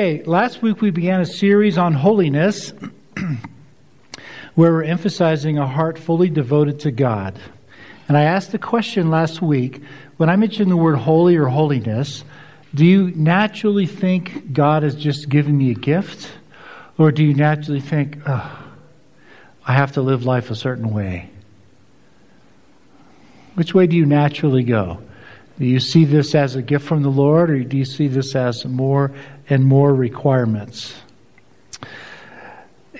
Okay, last week we began a series on holiness where we're emphasizing a heart fully devoted to God. And I asked the question last week when I mention the word holy or holiness, do you naturally think God has just given me a gift? Or do you naturally think, oh, I have to live life a certain way? Which way do you naturally go? Do you see this as a gift from the Lord, or do you see this as more and more requirements?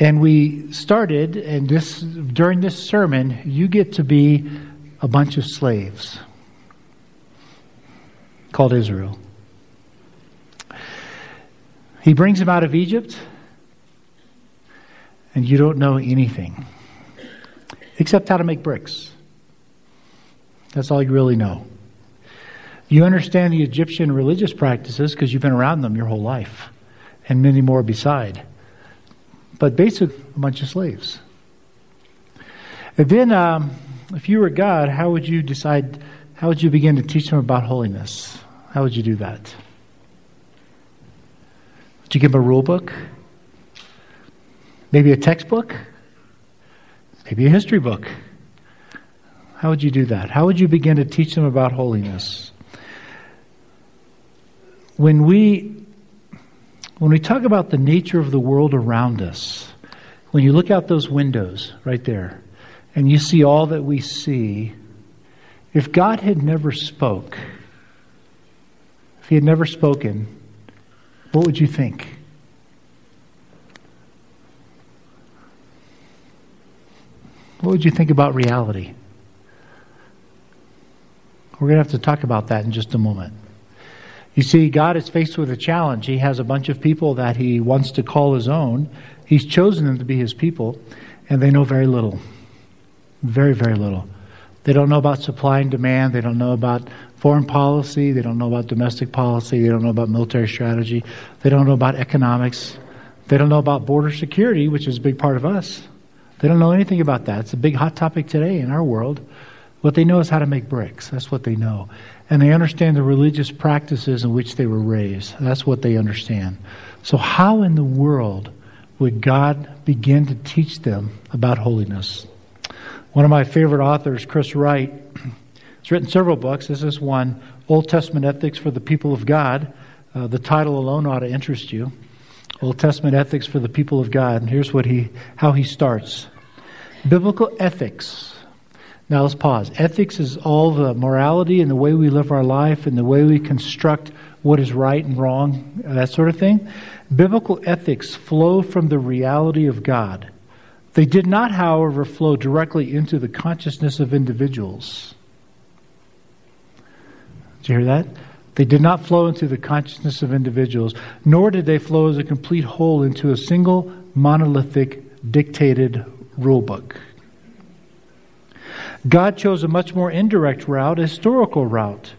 And we started, and this during this sermon, you get to be a bunch of slaves called Israel. He brings them out of Egypt, and you don't know anything except how to make bricks. That's all you really know. You understand the Egyptian religious practices because you've been around them your whole life, and many more beside. But basically, a bunch of slaves. And then, um, if you were God, how would you decide? How would you begin to teach them about holiness? How would you do that? Would you give them a rule book? Maybe a textbook? Maybe a history book? How would you do that? How would you begin to teach them about holiness? When we when we talk about the nature of the world around us, when you look out those windows right there and you see all that we see, if God had never spoke, if he had never spoken, what would you think? What would you think about reality? We're going to have to talk about that in just a moment. You see, God is faced with a challenge. He has a bunch of people that He wants to call His own. He's chosen them to be His people, and they know very little. Very, very little. They don't know about supply and demand. They don't know about foreign policy. They don't know about domestic policy. They don't know about military strategy. They don't know about economics. They don't know about border security, which is a big part of us. They don't know anything about that. It's a big hot topic today in our world. What they know is how to make bricks. That's what they know and they understand the religious practices in which they were raised. That's what they understand. So, how in the world would God begin to teach them about holiness? One of my favorite authors, Chris Wright, has written several books. This is one, Old Testament Ethics for the People of God. Uh, the title alone ought to interest you. Old Testament Ethics for the People of God. And here's what he, how he starts. Biblical ethics now let's pause. Ethics is all the morality and the way we live our life and the way we construct what is right and wrong, uh, that sort of thing. Biblical ethics flow from the reality of God. They did not, however, flow directly into the consciousness of individuals. Did you hear that? They did not flow into the consciousness of individuals, nor did they flow as a complete whole into a single monolithic dictated rulebook. God chose a much more indirect route, a historical route,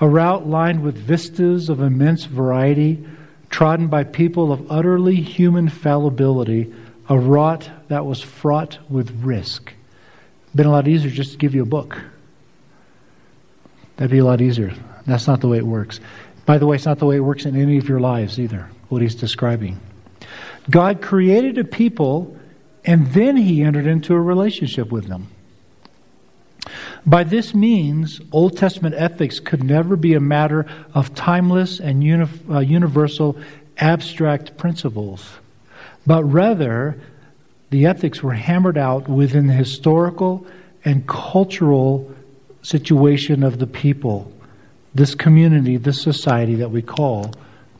a route lined with vistas of immense variety, trodden by people of utterly human fallibility, a route that was fraught with risk. Been a lot easier just to give you a book. That'd be a lot easier. That's not the way it works. By the way, it's not the way it works in any of your lives either, what he's describing. God created a people, and then he entered into a relationship with them. By this means, Old Testament ethics could never be a matter of timeless and uh, universal abstract principles, but rather the ethics were hammered out within the historical and cultural situation of the people, this community, this society that we call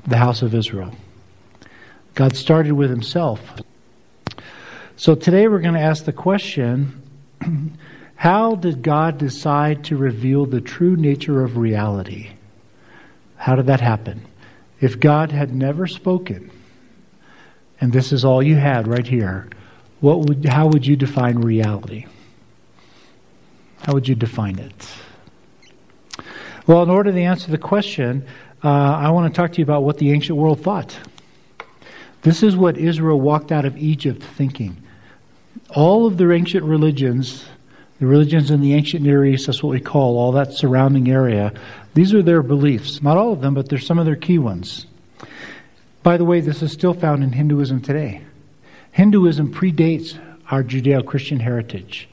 the house of Israel. God started with himself. So today we're going to ask the question how did God decide to reveal the true nature of reality? How did that happen? If God had never spoken, and this is all you had right here, what would, how would you define reality? How would you define it? Well, in order to answer the question, uh, I want to talk to you about what the ancient world thought. This is what Israel walked out of Egypt thinking. All of the ancient religions the religions in the ancient Near East, that's what we call all that surrounding area. These are their beliefs. Not all of them, but they're some of their key ones. By the way, this is still found in Hinduism today. Hinduism predates our Judeo Christian heritage.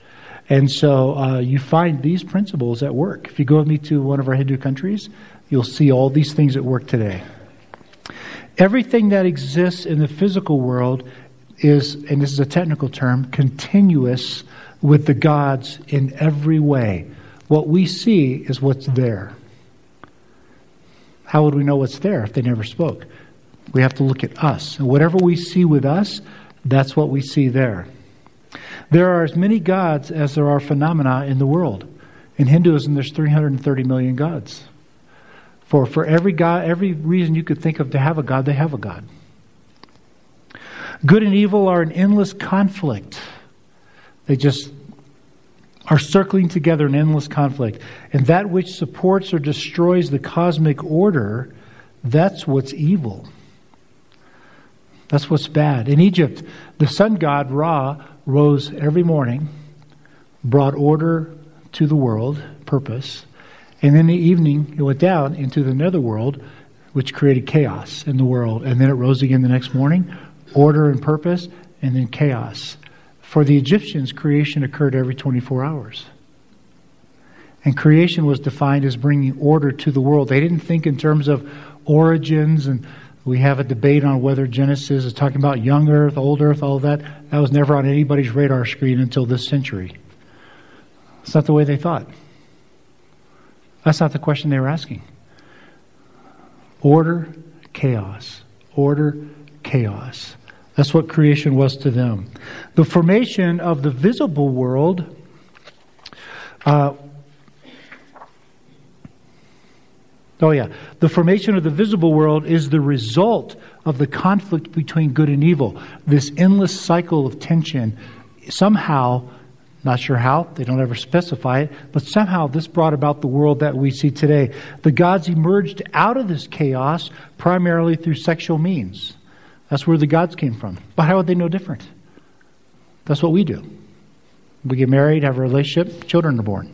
And so uh, you find these principles at work. If you go with me to one of our Hindu countries, you'll see all these things at work today. Everything that exists in the physical world is, and this is a technical term, continuous with the gods in every way. What we see is what's there. How would we know what's there if they never spoke? We have to look at us. And whatever we see with us, that's what we see there. There are as many gods as there are phenomena in the world. In Hinduism, there's 330 million gods. For, for every God, every reason you could think of to have a God, they have a God. Good and evil are an endless conflict. They just are circling together in endless conflict. And that which supports or destroys the cosmic order, that's what's evil. That's what's bad. In Egypt, the sun god Ra rose every morning, brought order to the world, purpose, and in the evening it went down into the netherworld, which created chaos in the world. And then it rose again the next morning, order and purpose, and then chaos. For the Egyptians, creation occurred every 24 hours. And creation was defined as bringing order to the world. They didn't think in terms of origins, and we have a debate on whether Genesis is talking about young earth, old earth, all that. That was never on anybody's radar screen until this century. It's not the way they thought. That's not the question they were asking. Order, chaos. Order, chaos. That's what creation was to them. The formation of the visible world uh, Oh, yeah. The formation of the visible world is the result of the conflict between good and evil. This endless cycle of tension. Somehow, not sure how, they don't ever specify it, but somehow this brought about the world that we see today. The gods emerged out of this chaos primarily through sexual means. That's where the gods came from. But how would they know different? That's what we do. We get married, have a relationship, children are born.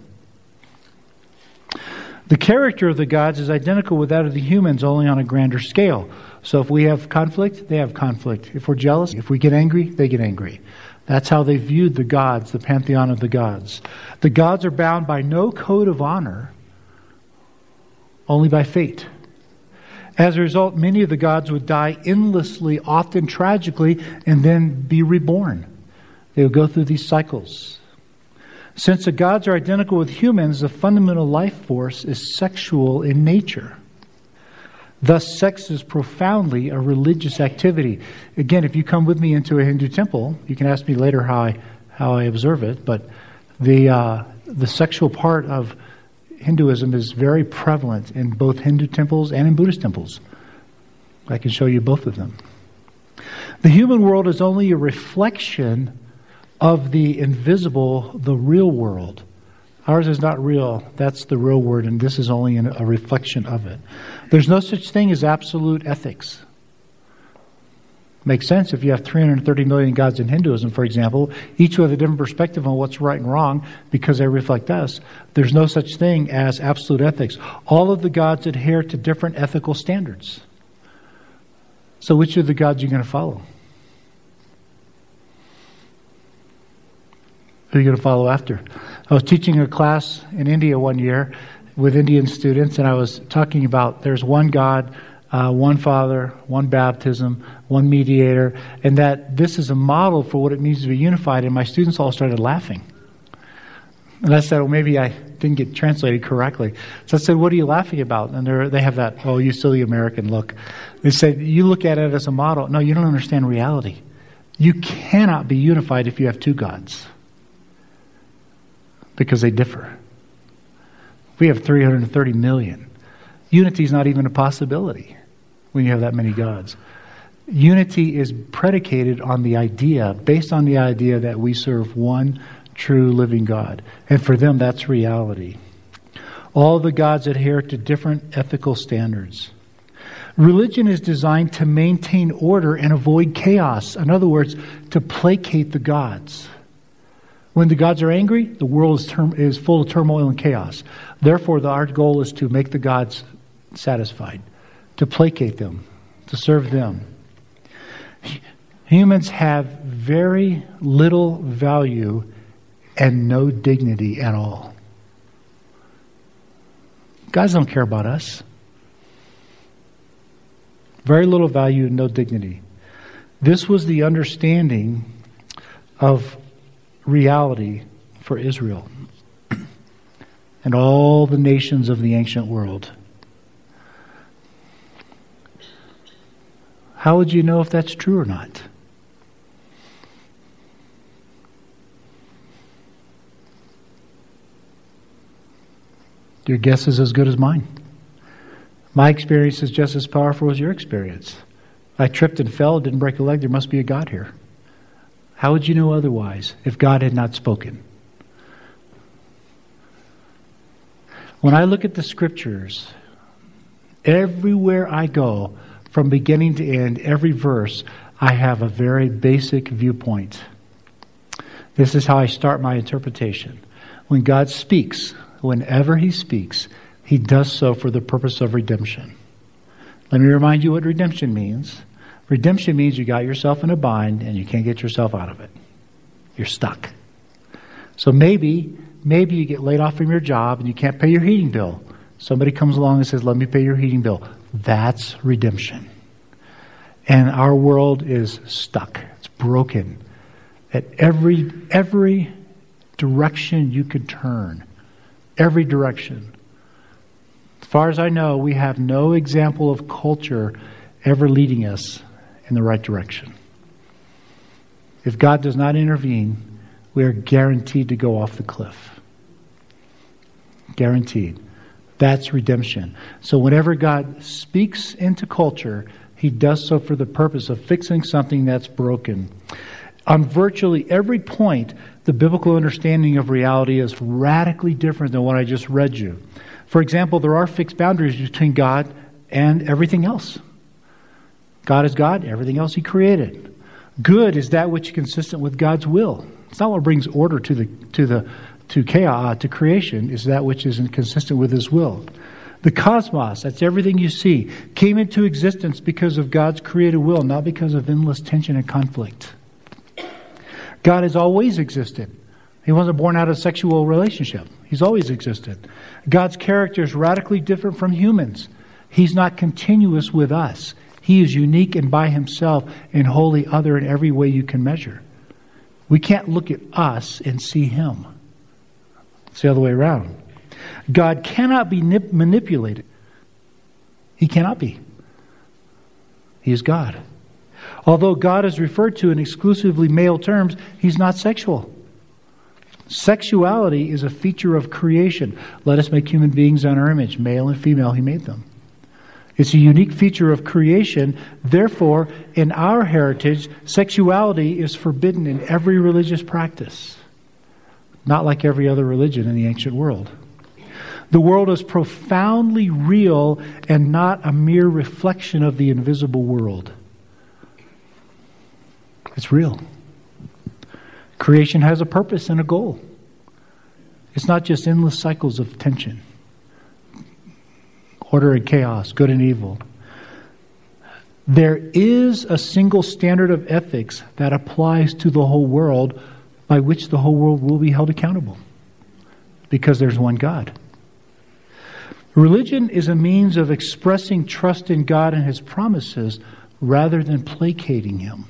The character of the gods is identical with that of the humans, only on a grander scale. So if we have conflict, they have conflict. If we're jealous, if we get angry, they get angry. That's how they viewed the gods, the pantheon of the gods. The gods are bound by no code of honor, only by fate. As a result, many of the gods would die endlessly, often tragically, and then be reborn. They would go through these cycles. Since the gods are identical with humans, the fundamental life force is sexual in nature. Thus, sex is profoundly a religious activity. Again, if you come with me into a Hindu temple, you can ask me later how I, how I observe it, but the, uh, the sexual part of Hinduism is very prevalent in both Hindu temples and in Buddhist temples. I can show you both of them. The human world is only a reflection of the invisible, the real world. Ours is not real. That's the real word, and this is only a reflection of it. There's no such thing as absolute ethics. Makes sense if you have 330 million gods in Hinduism, for example, each with a different perspective on what's right and wrong because they reflect us. There's no such thing as absolute ethics. All of the gods adhere to different ethical standards. So, which of the gods are you going to follow? Who are you going to follow after? I was teaching a class in India one year with Indian students, and I was talking about there's one God, uh, one Father, one baptism, one mediator, and that this is a model for what it means to be unified. And my students all started laughing. And I said, well, maybe I didn't get translated correctly. So I said, what are you laughing about? And they have that, oh, you silly American look. They said, you look at it as a model. No, you don't understand reality. You cannot be unified if you have two gods because they differ. We have 330 million. Unity is not even a possibility when you have that many gods. Unity is predicated on the idea, based on the idea that we serve one true living God. And for them, that's reality. All the gods adhere to different ethical standards. Religion is designed to maintain order and avoid chaos. In other words, to placate the gods. When the gods are angry, the world is, term, is full of turmoil and chaos. Therefore, the, our goal is to make the gods satisfied, to placate them, to serve them. Humans have very little value and no dignity at all. Guys don't care about us. Very little value no dignity. This was the understanding of reality for Israel and all the nations of the ancient world. How would you know if that's true or not? Your guess is as good as mine. My experience is just as powerful as your experience. I tripped and fell, didn't break a leg, there must be a God here. How would you know otherwise if God had not spoken? When I look at the scriptures, everywhere I go, from beginning to end, every verse, I have a very basic viewpoint. This is how I start my interpretation. When God speaks, whenever He speaks, He does so for the purpose of redemption. Let me remind you what redemption means. Redemption means you got yourself in a bind and you can't get yourself out of it. You're stuck. So maybe, maybe you get laid off from your job and you can't pay your heating bill. Somebody comes along and says, Let me pay your heating bill. That's redemption. And our world is stuck. It's broken. At every every direction you could turn. Every direction. As far as I know, we have no example of culture ever leading us in the right direction. If God does not intervene, we are guaranteed to go off the cliff. Guaranteed. That's redemption. So whenever God speaks into culture, he does so for the purpose of fixing something that's broken. On virtually every point, the biblical understanding of reality is radically different than what I just read you. For example, there are fixed boundaries between God and everything else. God is God, everything else He created. Good is that which is consistent with God's will. It's not what brings order to the to the to chaos to creation. Is that which is consistent with His will. The cosmos, that's everything you see, came into existence because of God's created will, not because of endless tension and conflict. God has always existed. He wasn't born out of sexual relationship. He's always existed. God's character is radically different from humans. He's not continuous with us. He is unique and by himself and wholly other in every way you can measure. We can't look at us and see him. It's the other way around. God cannot be nip- manipulated. He cannot be. He is God. Although God is referred to in exclusively male terms, he's not sexual. Sexuality is a feature of creation. Let us make human beings on our image. Male and female, he made them. It's a unique feature of creation. Therefore, in our heritage, sexuality is forbidden in every religious practice, not like every other religion in the ancient world. The world is profoundly real and not a mere reflection of the invisible world. It's real. Creation has a purpose and a goal. It's not just endless cycles of tension order and chaos, good and evil. There is a single standard of ethics that applies to the whole world by which the whole world will be held accountable because there's one God. Religion is a means of expressing trust in God and His promises rather than placating Him.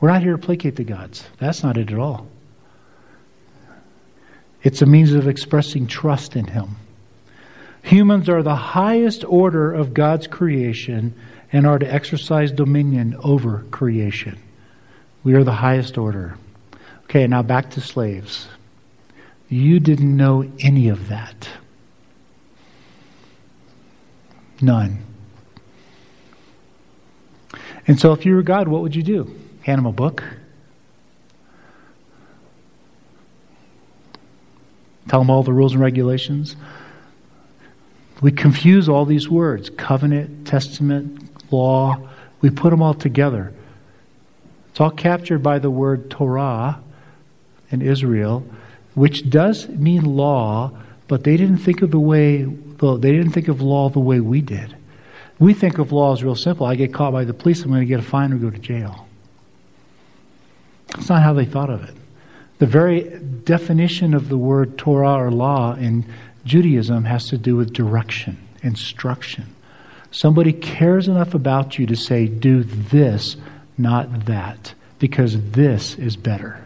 We're not here to placate the gods. That's not it at all. It's a means of expressing trust in Him. Humans are the highest order of God's creation and are to exercise dominion over creation. We are the highest order. Okay, now back to slaves. You didn't know any of that. None. And so, if you were God, what would you do? Hand him a book? Tell him all the rules and regulations? We confuse all these words covenant, testament, law. We put them all together. It's all captured by the word Torah in Israel, which does mean law, but they didn't think of the way they didn't think of law the way we did. We think of law as real simple. I get caught by the police, I'm going to get a fine or go to jail. That's not how they thought of it. The very definition of the word Torah or law in Judaism has to do with direction, instruction. Somebody cares enough about you to say, do this, not that, because this is better.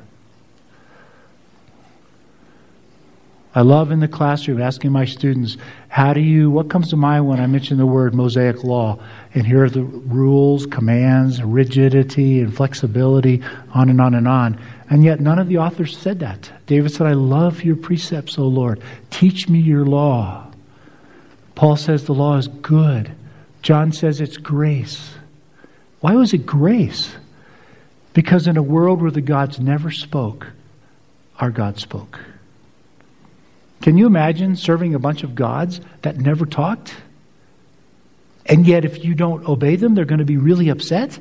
I love in the classroom asking my students, how do you, what comes to mind when I mention the word Mosaic law? And here are the rules, commands, rigidity, and flexibility, on and on and on. And yet none of the authors said that. David said, I love your precepts, O Lord. Teach me your law. Paul says the law is good. John says it's grace. Why was it grace? Because in a world where the gods never spoke, our God spoke. Can you imagine serving a bunch of gods that never talked? And yet, if you don't obey them, they're going to be really upset?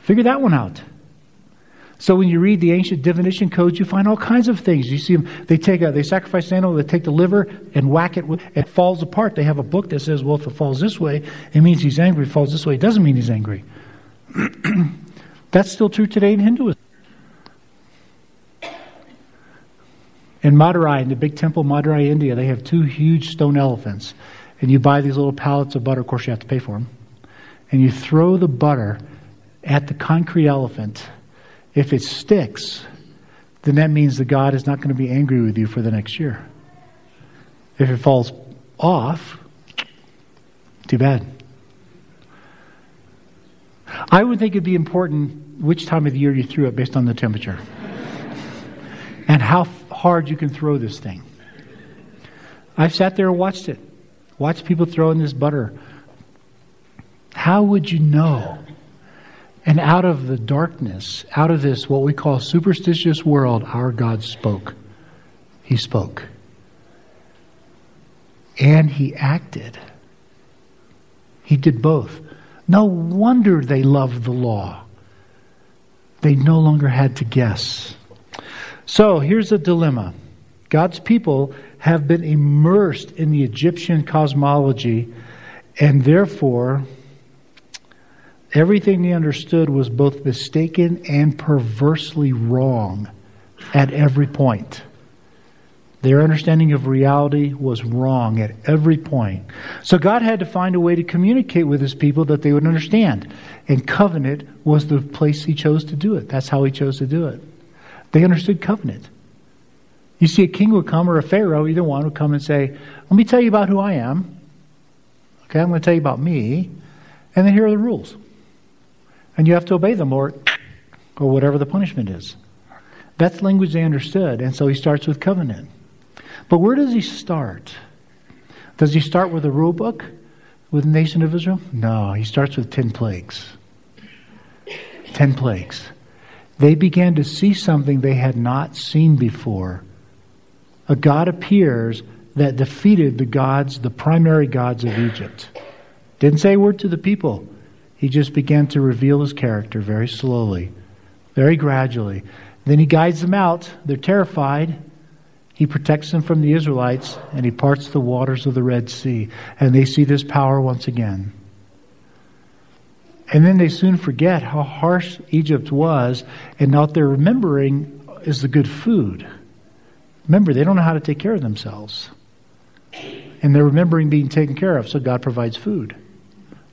Figure that one out. So when you read the ancient divination codes, you find all kinds of things. You see them, they take a, they sacrifice an animal, they take the liver and whack it, it falls apart. They have a book that says, well, if it falls this way, it means he's angry. If it falls this way, it doesn't mean he's angry. That's still true today in Hinduism. In Madurai, in the big temple Madurai, India, they have two huge stone elephants. And you buy these little pallets of butter. Of course, you have to pay for them. And you throw the butter at the concrete elephant. If it sticks, then that means that God is not going to be angry with you for the next year. If it falls off, too bad. I would think it'd be important which time of the year you threw it based on the temperature and how hard you can throw this thing. I've sat there and watched it. Watched people throw in this butter. How would you know? And out of the darkness, out of this, what we call superstitious world, our God spoke. He spoke. And he acted. He did both. No wonder they loved the law. They no longer had to guess. So here's a dilemma God's people have been immersed in the Egyptian cosmology, and therefore, everything they understood was both mistaken and perversely wrong at every point. Their understanding of reality was wrong at every point. So God had to find a way to communicate with his people that they would understand. And covenant was the place he chose to do it. That's how he chose to do it. They understood covenant. You see, a king would come or a pharaoh, either one, would come and say, Let me tell you about who I am. Okay, I'm going to tell you about me. And then here are the rules. And you have to obey them or, or whatever the punishment is. That's language they understood. And so he starts with covenant. But where does he start? Does he start with a rule book with the nation of Israel? No, he starts with 10 plagues. 10 plagues they began to see something they had not seen before. A God appears that defeated the gods, the primary gods of Egypt. Didn't say a word to the people. He just began to reveal his character very slowly, very gradually. Then he guides them out. They're terrified. He protects them from the Israelites, and he parts the waters of the Red Sea. And they see this power once again. And then they soon forget how harsh Egypt was, and what they're remembering is the good food. Remember, they don't know how to take care of themselves. And they're remembering being taken care of, so God provides food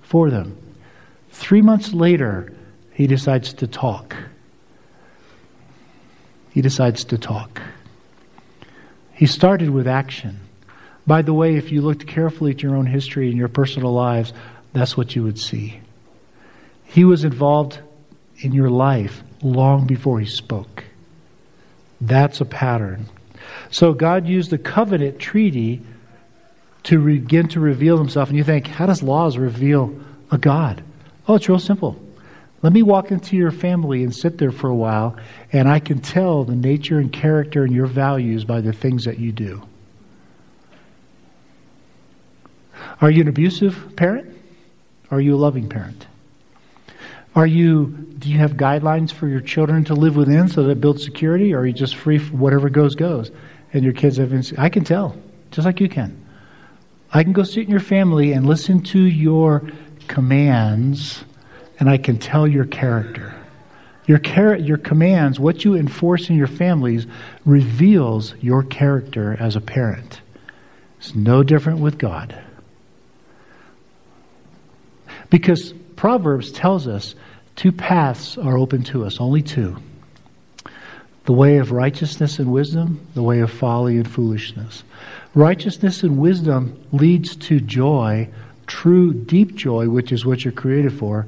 for them. Three months later, he decides to talk. He decides to talk. He started with action. By the way, if you looked carefully at your own history and your personal lives, that's what you would see. He was involved in your life long before he spoke. That's a pattern. So God used the covenant treaty to begin to reveal himself. And you think, how does laws reveal a God? Oh, it's real simple. Let me walk into your family and sit there for a while, and I can tell the nature and character and your values by the things that you do. Are you an abusive parent? Are you a loving parent? Are you, do you have guidelines for your children to live within so that it builds security, or are you just free for whatever goes, goes? And your kids have, I can tell, just like you can. I can go sit in your family and listen to your commands, and I can tell your character. Your, char- your commands, what you enforce in your families, reveals your character as a parent. It's no different with God. Because Proverbs tells us two paths are open to us, only two the way of righteousness and wisdom, the way of folly and foolishness. Righteousness and wisdom leads to joy, true, deep joy, which is what you're created for.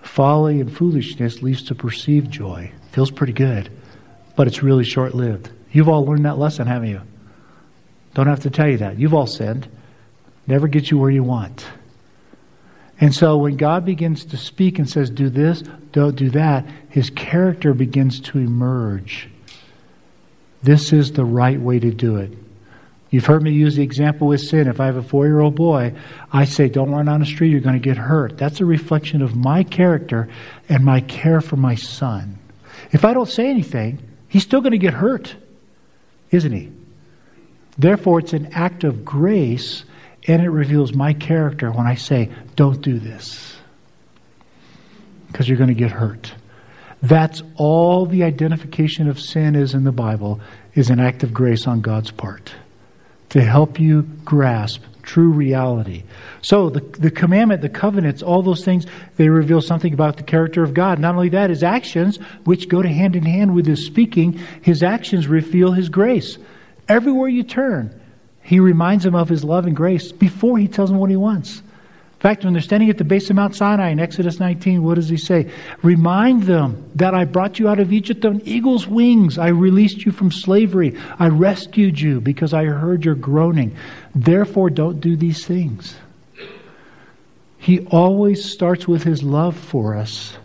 Folly and foolishness leads to perceived joy. Feels pretty good, but it's really short lived. You've all learned that lesson, haven't you? Don't have to tell you that. You've all sinned. Never get you where you want. And so when God begins to speak and says, do this, don't do that, his character begins to emerge. This is the right way to do it. You've heard me use the example with sin. If I have a four year old boy, I say, don't run on the street, you're going to get hurt. That's a reflection of my character and my care for my son. If I don't say anything, he's still going to get hurt, isn't he? Therefore, it's an act of grace and it reveals my character when I say, don't do this. Because you're going to get hurt. That's all the identification of sin is in the Bible, is an act of grace on God's part to help you grasp true reality. So the, the commandment, the covenants, all those things, they reveal something about the character of God. Not only that, his actions, which go to hand in hand with his speaking, his actions reveal his grace. Everywhere you turn, he reminds them of his love and grace before he tells them what he wants. In fact, when they're standing at the base of Mount Sinai in Exodus 19, what does he say? Remind them that I brought you out of Egypt on eagle's wings. I released you from slavery. I rescued you because I heard your groaning. Therefore, don't do these things. He always starts with his love for us,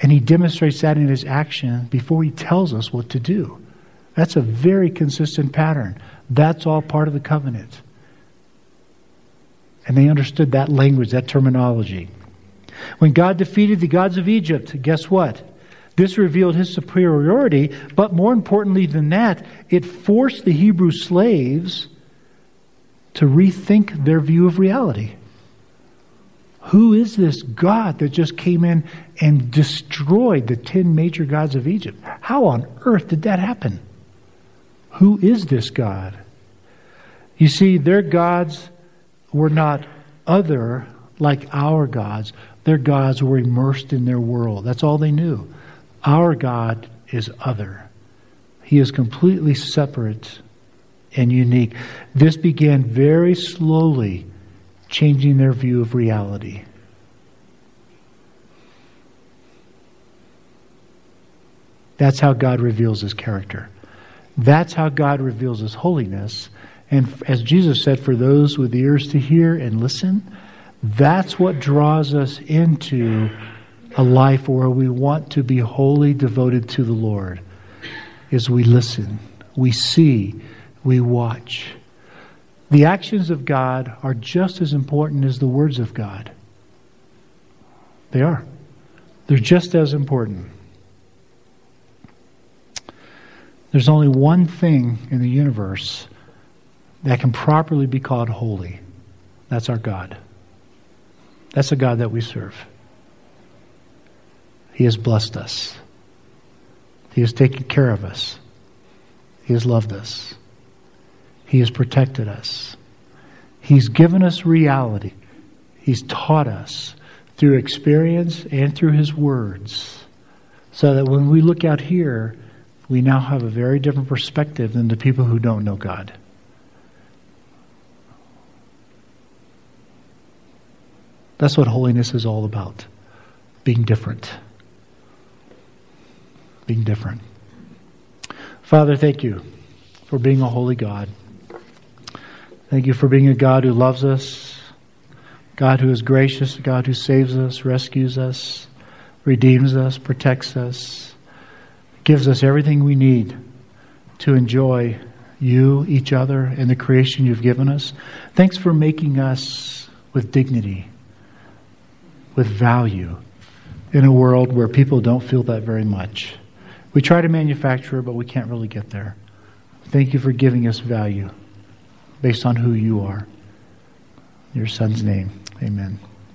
and he demonstrates that in his action before he tells us what to do. That's a very consistent pattern. That's all part of the covenant. And they understood that language, that terminology. When God defeated the gods of Egypt, guess what? This revealed his superiority, but more importantly than that, it forced the Hebrew slaves to rethink their view of reality. Who is this God that just came in and destroyed the ten major gods of Egypt? How on earth did that happen? Who is this God? You see, their gods were not other like our gods. Their gods were immersed in their world. That's all they knew. Our God is other. He is completely separate and unique. This began very slowly changing their view of reality. That's how God reveals his character. That's how God reveals His holiness. And as Jesus said, for those with ears to hear and listen, that's what draws us into a life where we want to be wholly devoted to the Lord. Is we listen, we see, we watch. The actions of God are just as important as the words of God. They are. They're just as important. There's only one thing in the universe that can properly be called holy. That's our God. That's the God that we serve. He has blessed us. He has taken care of us. He has loved us. He has protected us. He's given us reality. He's taught us through experience and through His words so that when we look out here, we now have a very different perspective than the people who don't know God. That's what holiness is all about being different. Being different. Father, thank you for being a holy God. Thank you for being a God who loves us, God who is gracious, God who saves us, rescues us, redeems us, protects us gives us everything we need to enjoy you, each other, and the creation you've given us. Thanks for making us with dignity, with value, in a world where people don't feel that very much. We try to manufacture, it, but we can't really get there. Thank you for giving us value. based on who you are. In your son's name, amen.